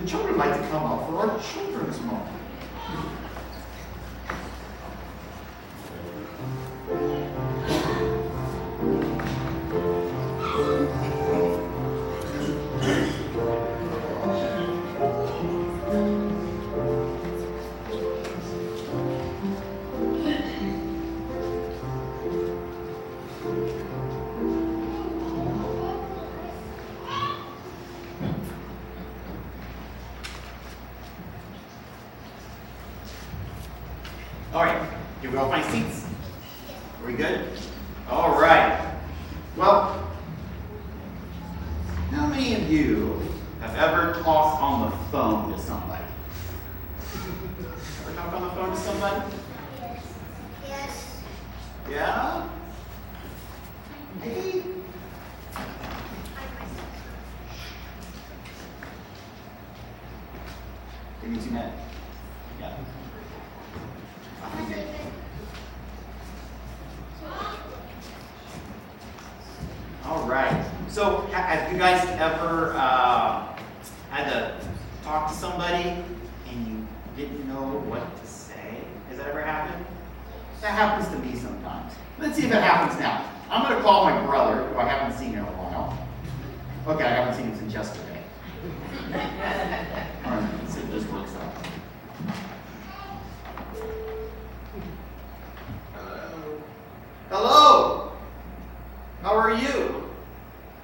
the children like to come up for our children's moment? All right, can we all find seats? Are we good? All right. Well, how many of you have ever talked on the phone to somebody? Ever talk on the phone to somebody? Yes. Yeah? Maybe? Give me two minutes. Yeah. All right. So, have you guys ever uh, had to talk to somebody and you didn't know what to say? Has that ever happened? That happens to me sometimes. Let's see if it happens now. I'm going to call my brother, who I haven't seen in a while. Okay, I haven't seen him since yesterday. All right, let's see if this works out. Hello. How are you?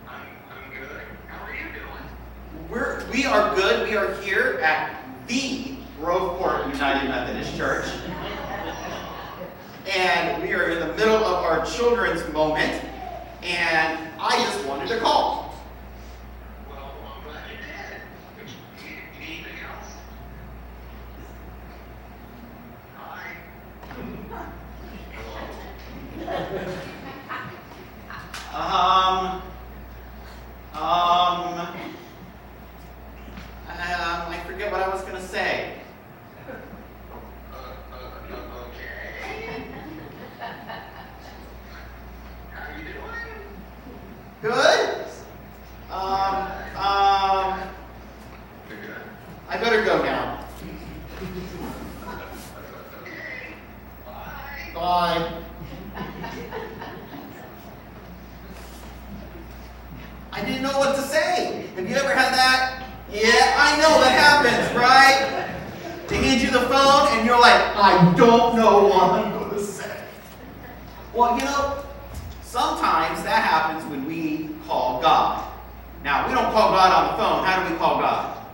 I'm, I'm good. How are you doing? We're we are good. We are here at the Groveport United Methodist Church. And we are in the middle of our children's moment. And I just wanted to call. Well, I'm glad you did. Need, need anything else? Hi. Um, um, um, I forget what I was say. How you doing? Good? Um, um, I better go now. Bye. I didn't know what to say. Have you ever had that? Yeah, I know that happens, right? They hand you the phone and you're like, I don't know what I'm going to say. Well, you know, sometimes that happens when we call God. Now, we don't call God on the phone. How do we call God?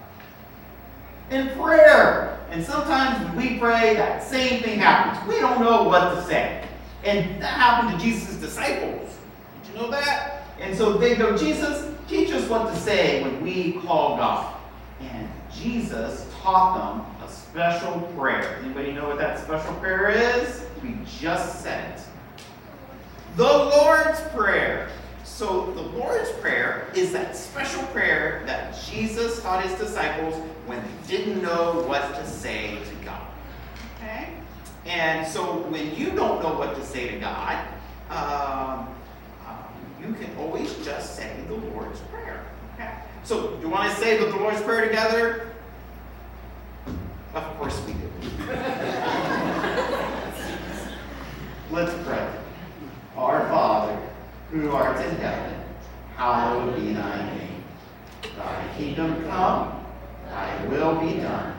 In prayer. And sometimes when we pray, that same thing happens. We don't know what to say. And that happened to Jesus' disciples. Did you know that? And so they go, Jesus, what to say when we call God. And Jesus taught them a special prayer. Anybody know what that special prayer is? We just said it. The Lord's Prayer. So the Lord's Prayer is that special prayer that Jesus taught his disciples when they didn't know what to say to God. Okay? And so when you don't know what to say to God, um, um, you can always just say the Lord's Prayer. Okay? So do you want to say the Lord's Prayer together? Of course we do. Let's pray. Our Father, who art in heaven, hallowed be thy name. Thy kingdom come, thy will be done,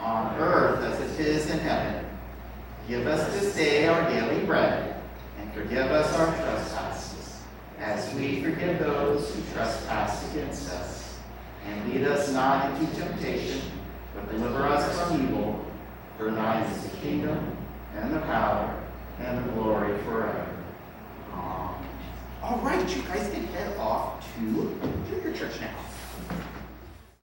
on earth as it is in heaven. Give us this day our daily bread, and forgive us our trespasses, as we forgive those who trespass against us. And lead us not into temptation, but deliver us from evil. For thine is the kingdom, and the power, and the glory forever. Amen. All right, you guys can head off to junior church now.